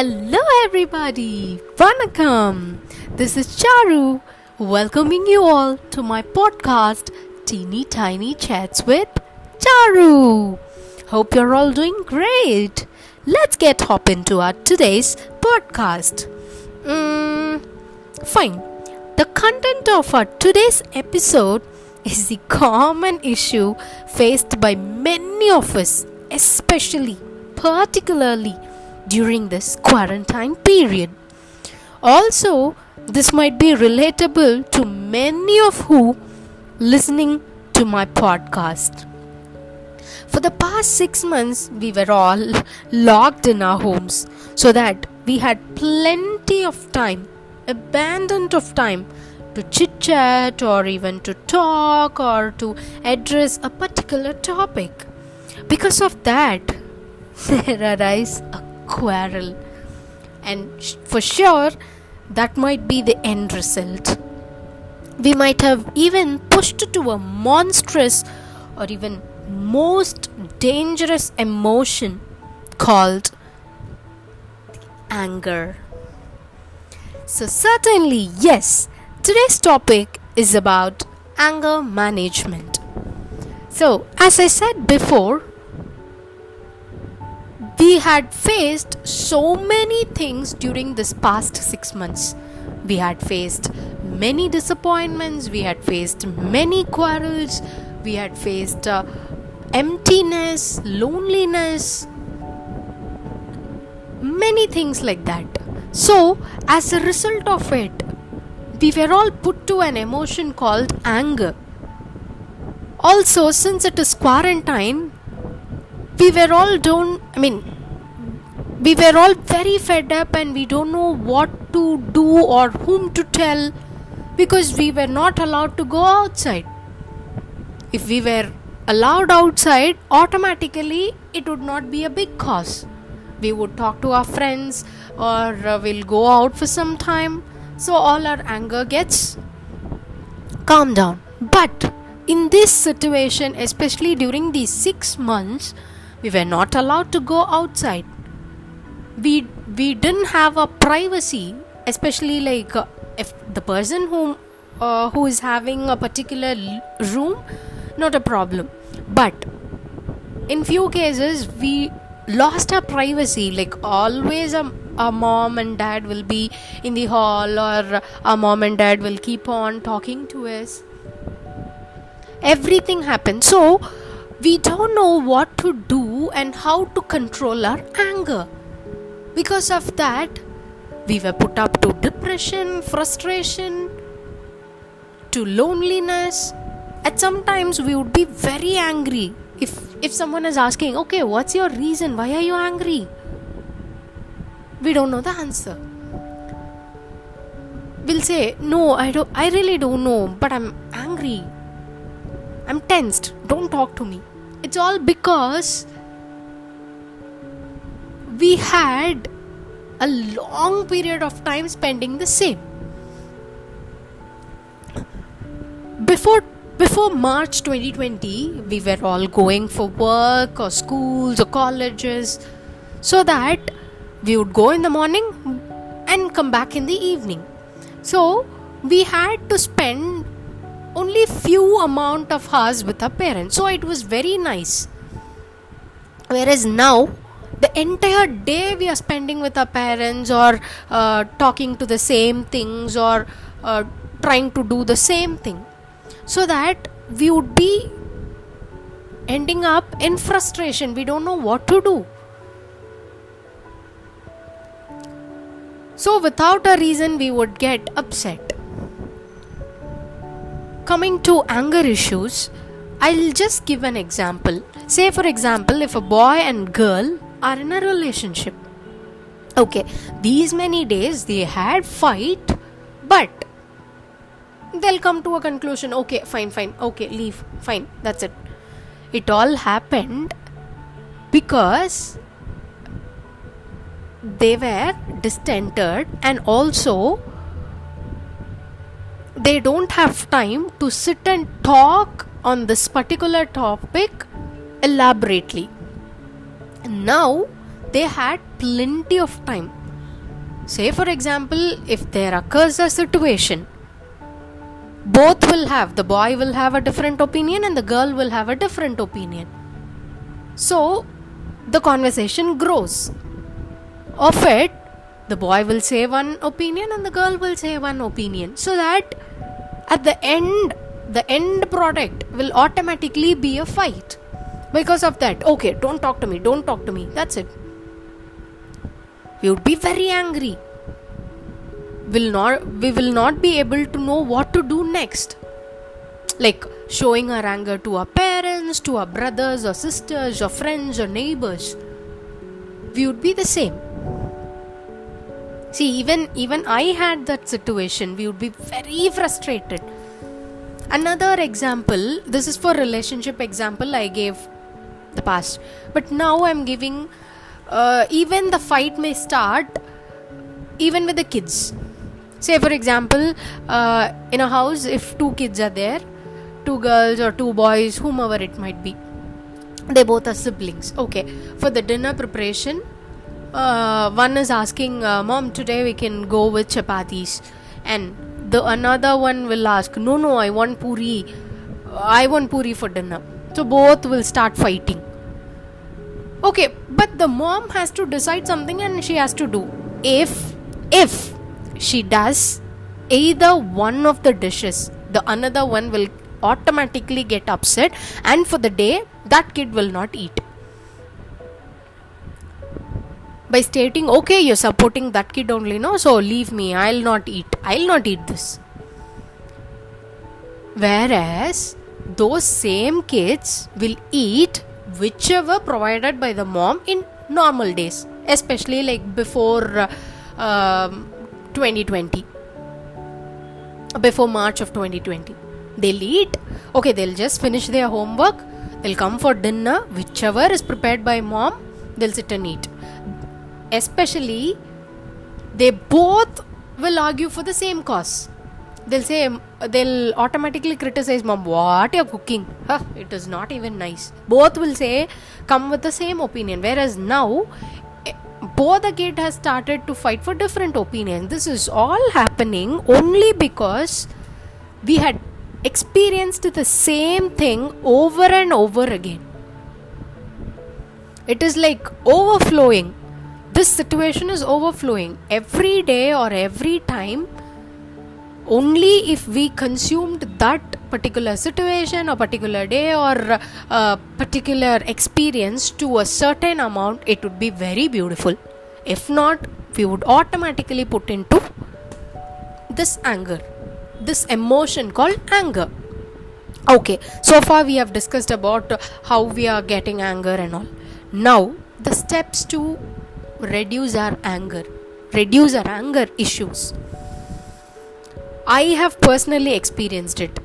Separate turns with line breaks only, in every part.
Hello, everybody. Vanakkam. This is Charu, welcoming you all to my podcast, Teeny Tiny Chats with Charu. Hope you're all doing great. Let's get hop into our today's podcast. Mm, fine. The content of our today's episode is the common issue faced by many of us, especially, particularly during this quarantine period. Also, this might be relatable to many of who listening to my podcast. For the past 6 months we were all locked in our homes so that we had plenty of time, abundant of time to chit chat or even to talk or to address a particular topic. Because of that, there arises a quarrel, and for sure, that might be the end result. We might have even pushed to a monstrous or even most dangerous emotion called anger. So, certainly, yes, Today's topic is about anger management. So, as I said before, we had faced so many things during this past six months. We had faced many disappointments, we had faced many quarrels, we had faced uh, emptiness, loneliness, many things like that. So, as a result of it, we were all put to an emotion called anger. Also, since it is quarantine, we were all don't, I mean, we were all very fed up and we don't know what to do or whom to tell because we were not allowed to go outside. If we were allowed outside, automatically it would not be a big cause. We would talk to our friends or uh, we'll go out for some time so all our anger gets calmed down. But in this situation, especially during these six months, we were not allowed to go outside. We we didn't have a privacy, especially like uh, if the person who uh, who is having a particular room, not a problem. But in few cases, we lost our privacy. Like always, a our mom and dad will be in the hall or a mom and dad will keep on talking to us everything happens so we don't know what to do and how to control our anger because of that we were put up to depression frustration to loneliness. At sometimes we would be very angry. If if someone is asking okay what's your reason? Why are you angry? We don't know the answer. We'll say no i don't i really don't know but i'm angry. I'm tensed. Don't talk to me. It's all because we had a long period of time spending the same. Before before march 2020 we were all going for work or schools or colleges so that we would go in the morning and come back in the evening. So we had to spend only few amount of hours with our parents. So it was very nice. Whereas now the entire day we are spending with our parents or uh, talking to the same things or uh, trying to do the same thing so that we would be ending up in frustration we don't know what to do So, without a reason, we would get upset. Coming to anger issues, I'll just give an example. Say, for example, if a boy and girl are in a relationship. Okay, these many days they had fight, but they'll come to a conclusion. Okay, fine, fine, okay, leave, fine, that's it. It all happened because they were distented and also they don't have time to sit and talk on this particular topic elaborately now they had plenty of time. Say for example if there occurs a situation both will have the boy will have a different opinion and the girl will have a different opinion. So the conversation grows. Of it the boy will say one opinion and the girl will say one opinion. So that at the end the end product will automatically be a fight because of that okay don't talk to me don't talk to me. That's it. We would be very angry. Will not we will not be able to know what to do next. Like showing our anger to our parents to our brothers or sisters or friends or neighbors. We would be the same. See even even i had that situation. We would be very frustrated. Another example this is for relationship example i gave the past. But now i'm giving uh, even the fight may start even with the kids. Say for example uh, in a house if two kids are there two girls or two boys whomever it might be they both are siblings. Okay for the dinner preparation uh, one is asking uh, mom today we can go with chapatis. And the another one will ask no no i want puri. I want puri for dinner. So both will start fighting okay but the mom has to decide something and she has to do. If if she does either one of the dishes the another one will automatically get upset and for the day that kid will not eat. By stating okay you're supporting that kid only no so leave me i'll not eat i'll not eat this. Whereas those same kids will eat whichever provided by the mom in normal days especially like before uh, um, 2020 before march of 2020 they'll eat okay they'll just finish their homework. They'll come for dinner. Whichever is prepared by mom they'll sit and eat. Especially they both will argue for the same cause they'll say they'll automatically criticize mom what you're cooking? Huh, it is not even nice. Both will say come with the same opinion. Whereas now eh, both the kid has started to fight for different opinions. This is all happening only because we had experienced the same thing over and over again. It is like overflowing. This situation is overflowing every day or every time only if we consumed that particular situation or particular day or uh, particular experience to a certain amount it would be very beautiful. If not we would automatically put into this anger this emotion called anger. Okay so far we have discussed about how we are getting anger and all. Now the steps to reduce our anger reduce our anger issues i have personally experienced it.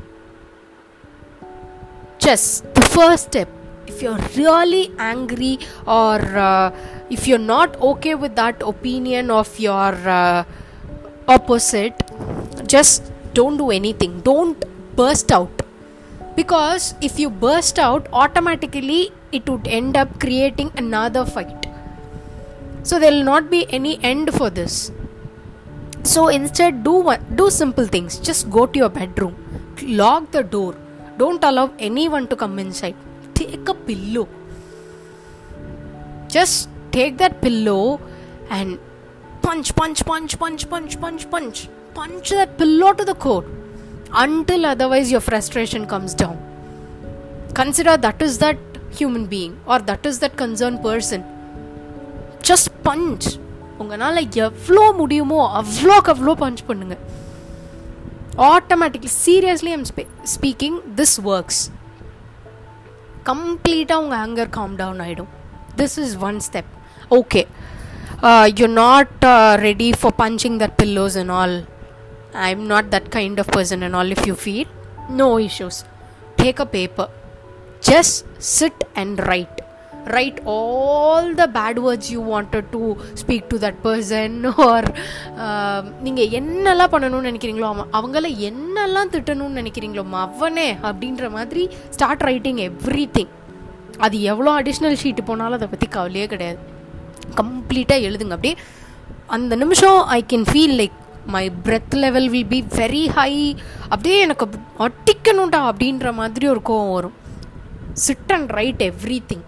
Just the first step. If you're really angry or uh, if you're not okay with that opinion of your uh, opposite just don't do anything. Don't burst out. Because if you burst out automatically it would end up creating another fight. So there will not be any end for this so instead, do one, do simple things. Just go to your bedroom, lock the door. Don't allow anyone to come inside. Take a pillow. Just take that pillow and punch, punch, punch, punch, punch, punch, punch, punch that pillow to the core until otherwise your frustration comes down. Consider that is that human being or that is that concerned person. Just punch உங்களால் எவ்வளோ முடியுமோ அவ்வளோக்கு அவ்வளோ punch பண்ணுங்க automatically seriously I'm speaking this works கம்ப்ளீட்டாக உங்கள் anger calm down ஆகிடும் this is one step okay you not ready for punching that pillows and all I am not that kind of person and all if you feel no issues take a paper just sit and write write all the bad words you wanted to speak to that person or uh, நீங்கள் என்னெல்லாம் பண்ணணும்னு நினைக்கிறீங்களோ அவன் அவங்கள என்னெல்லாம் திட்டணும்னு நினைக்கிறீங்களோ அவனே அப்படின்ற மாதிரி ஸ்டார்ட் ரைட்டிங் எவ்ரி திங் அது எவ்வளோ அடிஷ்னல் ஷீட்டு போனாலும் அதை பற்றி கவலையே கிடையாது. கம்ப்ளீட்டாக எழுதுங்க. அப்படியே அந்த நிமிஷம் I can feel like my breath level will be very high அப்படியே எனக்கு அட்டிக்கணும்டா அப்படின்ற மாதிரி ஒரு கோவம் வரும். Sit and write everything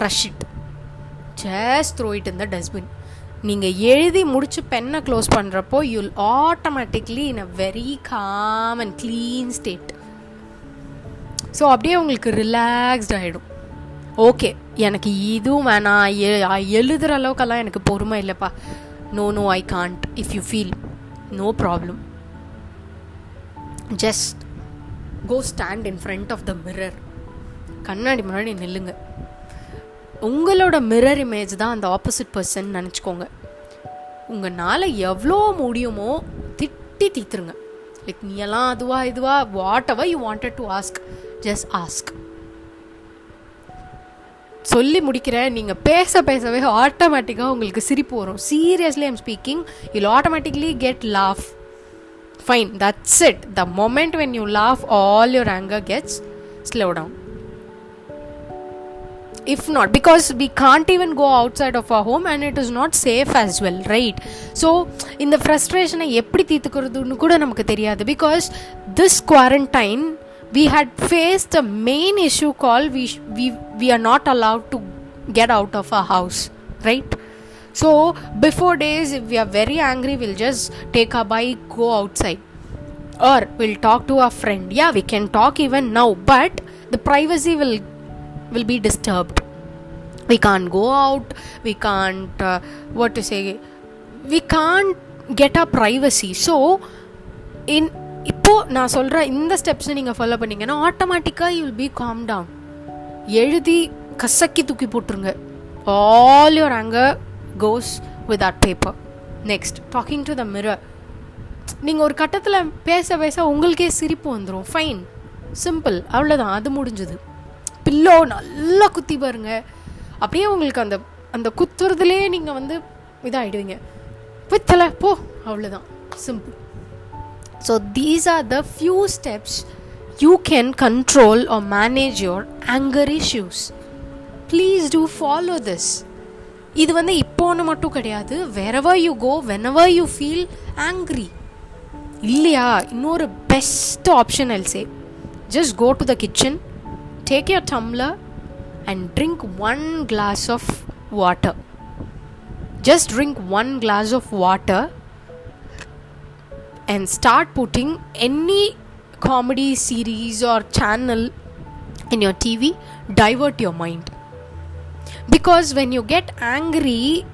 crush it just throw it in the dustbin நீங்கள் எழுதி முடிச்சு பென்னை க்ளோஸ் பண்ணுறப்போ you'll automatically in a very calm and clean state so அப்படியே உங்களுக்கு ரிலாக்ஸ்ட் ஆகிடும் ஓகே எனக்கு இதுவும் வேணாம் எ- எழுதுகிற அளவுக்கெல்லாம் எனக்கு பொறுமை இல்லைப்பா. No no I can't if you feel no problem just go stand in front of the mirror கண்ணாடி முன்னாடி நில்லுங்க. உங்களோட மிரர் இமேஜ் தான் அந்த ஆப்போசிட் பர்சன் நினச்சிக்கோங்க. உங்களால் எவ்வளோ முடியுமோ திட்டி தீத்துருங்க. லைக் நீ எல்லாம் அதுவா இதுவா whatever you wanted to ask just ask சொல்லி முடிக்கிறேன் நீங்கள் பேச பேசவே ஆட்டோமேட்டிக்காக உங்களுக்கு சிரிப்பு வரும். Seriously I'm speaking you'll automatically get laugh fine that's it the moment when you laugh all your anger gets slow down if not because we can't even go outside of our home and it is not safe as well right so இந்த ஃப்ரஸ்ட்ரேஷனை எப்படி தீர்த்துக்கிறதுன்னு கூட நமக்கு தெரியாது because this quarantine we had faced a main issue called we, sh- we, we are not allowed to get out of our house right so before days if we are very angry we'll just take our bike go outside or we'll talk to our friend yeah we can talk even now but the privacy will will be disturbed. We can't go out. We can't uh, what to say we can't get our privacy. So in இப்போ நான் சொல்கிற இந்த ஸ்டெப்ஸை நீங்கள் follow பண்ணீங்கன்னா ஆட்டோமேட்டிக்காக you will be calm down எழுதி கசக்கி தூக்கி போட்டுருங்க. All your anger goes with that paper next talking to the mirror நீங்கள் ஒரு கட்டத்தில் பேச பேச உங்களுக்கே சிரிப்பு வந்துடும் ஃபைன் சிம்பிள் அவ்வளோதான் அது முடிஞ்சது. பில்லோ நல்லா குத்தி பாருங்க. அப்படியே உங்களுக்கு அந்த அந்த குத்துறதுலே நீங்கள் வந்து இதாகிடுவீங்க வித்தலை போ அவ்வளோதான் simple so these are the few steps you can control or manage your anger issues please do follow this இது வந்து இப்போன்னு மட்டும் கிடையாது. Wherever you go whenever you feel angry இல்லையா? இன்னொரு best option I'll say just go to the kitchen take your tumbler and drink one glass of water. Just drink one glass of water and start putting any comedy series or channel in your TV, divert your mind. Because when you get angry,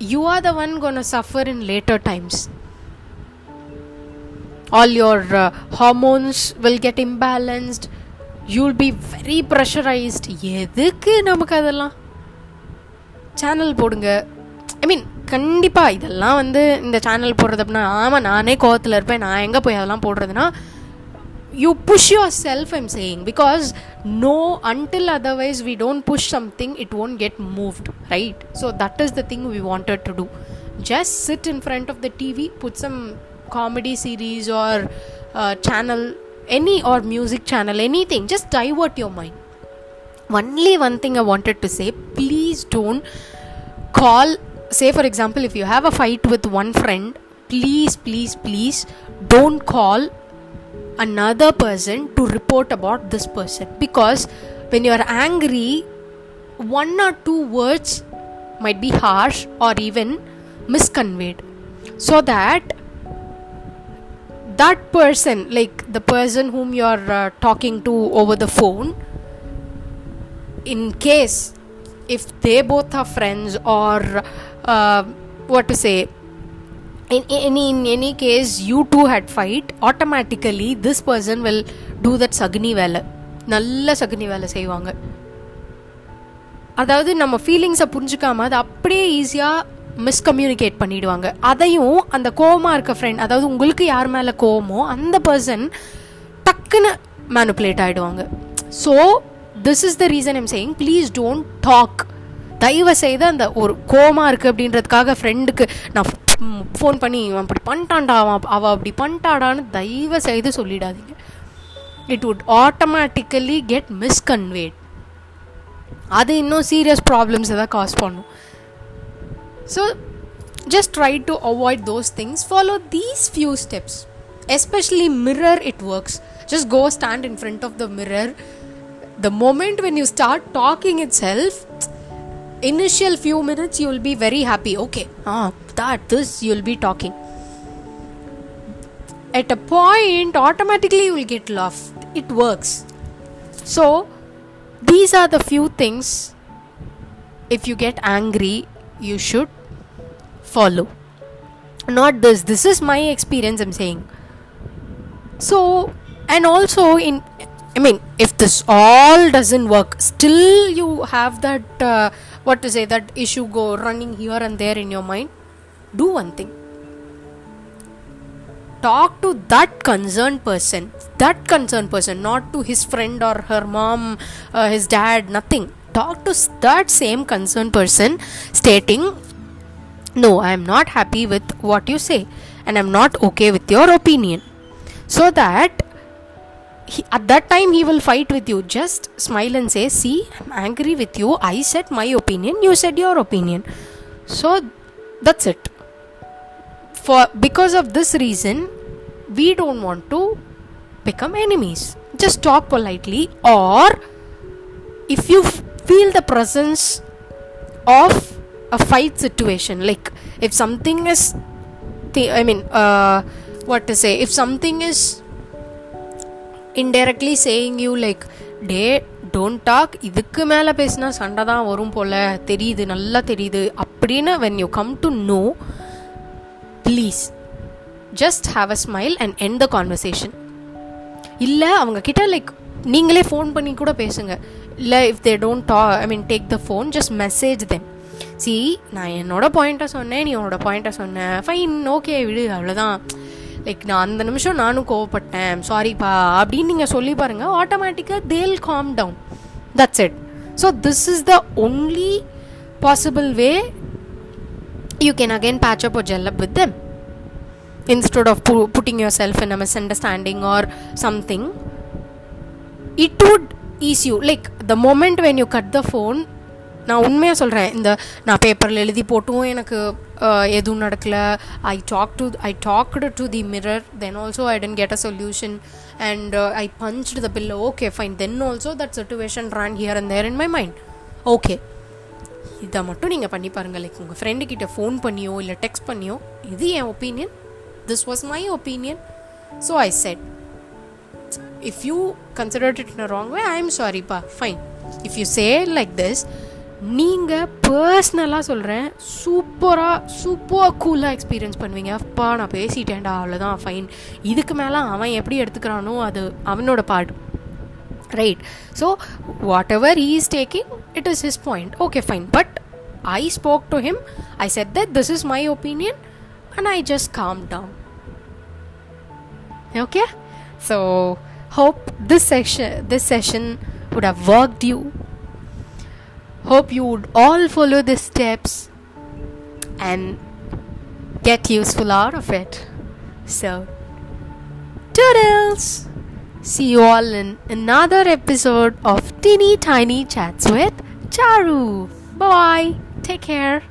you are the one gonna suffer in later times. All your uh, hormones will get imbalanced you'll be very pressurised எதுக்கு நமக்கு அதெல்லாம்? Channel போடுங்க. I மீன் கண்டிப்பாக இதெல்லாம் வந்து இந்த channel போடுறது அப்படின்னா ஆமாம் நானே கோவத்தில் இருப்பேன். நான் எங்கே போய் அதெல்லாம் போடுறதுன்னா you push yourself I'm saying because no until otherwise we don't push something it won't get moved right so that is the thing we wanted to do just sit in front of the TV put some comedy series or channel any or music channel, anything, just divert your mind. Only one thing I wanted to say please don't call, say, for example, if you have a fight with one friend, please, please, please don't call another person to report about this person because when you are angry, one or two words might be harsh or even misconveyed so that that person like the person whom you are uh, talking to over the phone in case if they both are friends or uh, what to say in any in any case you two had fight automatically this person will do that Shakuni வேலை நல்ல சகுனி வேலை செய்வாங்க அதாவது நம்ம ஃபீலிங்ஸை புரிஞ்சுக்காம அது அப்படியே ஈஸியாக மிஸ்கம்யூனிகேட் பண்ணிடுவாங்க. அதையும் அந்த கோவமாக இருக்க ஃப்ரெண்ட் அதாவது உங்களுக்கு யார் மேலே கோவமோ அந்த பர்சன் டக்குன்னு மேனுப்புலேட் ஆகிடுவாங்க so this is the reason I'm saying please don't talk தயவு செய்து அந்த ஒரு கோமா இருக்குது அப்படின்றதுக்காக ஃப்ரெண்டுக்கு நான் ஃபோன் பண்ணி அவன் அப்படி பண்ணிட்டான்டா அவன் அவள் அப்படி பண்ணிட்டாடான்னு தயவு செய்து சொல்லிடாதீங்க. It would automatically get misconveyed அது இன்னும் சீரியஸ் ப்ராப்ளம்ஸ் எதாவது காஸ் பண்ணும். So just try to avoid those things. Follow these few steps. Especially mirror it works. Just go stand in front of the mirror. The moment when you start talking itself initial few minutes you will be very happy. Okay ah that this you'll be talking. At a point automatically you will get love it works. So these are the few things. If you get angry you should follow. Not this. This is my experience i'm saying. So and also in i mean if this all doesn't work still you have that uh, what to say that issue go running here and there in your mind do one thing. Talk to that concerned person. That concerned person not to his friend or her mom uh, his dad nothing talk to that same concerned person stating no i am not happy with what you say and i'm not okay with your opinion. So that he, at that time he will fight with you. Just smile and say see i'm angry with you. I said my opinion you said your opinion. So that's it. For because of this reason we don't want to become enemies. Just talk politely or if you feel the presence of a fight situation like if something is th- i mean uh, what to say if something is indirectly saying you like they don't talk இதுக்கு மேலே பேசினா சண்டை தான் வரும் போல் தெரியுது நல்லா தெரியுது அப்படின்னு when you come to know please just have a smile and end the conversation இல்லை அவங்க கிட்ட லைக் நீங்களே ஃபோன் பண்ணி கூட பேசுங்க. இல்லை இஃப் தே டோன்ட் டா I mean take the phone just message them see நான் என்னோட பாயிண்ட்டை சொன்னேன் நீ உன்னோட பாயிண்ட்டை சொன்னேன் ஃபைன் ஓகே விடு அவ்வளோதான் லைக் நான் அந்த நிமிஷம் நானும் கோவப்பட்டேன். சாரிப்பா அப்படின்னு நீங்கள் சொல்லி பாருங்கள் ஆட்டோமேட்டிக்காக they'll calm down that's it so this is the only possible way you can again patch up or gel up with them instead of putting yourself in a misunderstanding or something it would ease you like the moment when you cut the phone நான் உண்மையாக சொல்கிறேன் இந்த நான் பேப்பரில் எழுதி போட்டும் எனக்கு எதுவும் நடக்கல. I talk to I talked to the mirror then also I didn't get a solution and I punch the pill okay fine then also that situation run here and there in my mind okay இதை மட்டும் நீங்கள் பண்ணி பாருங்கள் like உங்கள் friend கிட்ட phone பண்ணியோ இல்லை text பண்ணியோ இது என் opinion this was my opinion so I said if you considered it in a wrong I am சாரிப்பா fine if you say like this நீங்கள் பர்சனலாக சொல்கிறேன் சூப்பராக சூப்பர் கூலாக எக்ஸ்பீரியன்ஸ் பண்ணுவீங்க. அப்பா நான் பேசிட்டேன்டா அவ்வளோதான் ஃபைன் இதுக்கு மேலே அவன் எப்படி எடுத்துக்கிறானோ அது அவனோட part right so whatever he is taking it is his point okay fine but I spoke to him I said that this is my opinion and I just calm down okay so hope this section this session would have worked you hope you would all follow the steps and get useful out of it so toodles See you all in another episode of Teeny Tiny Chats with Charu. Bye bye. Take care.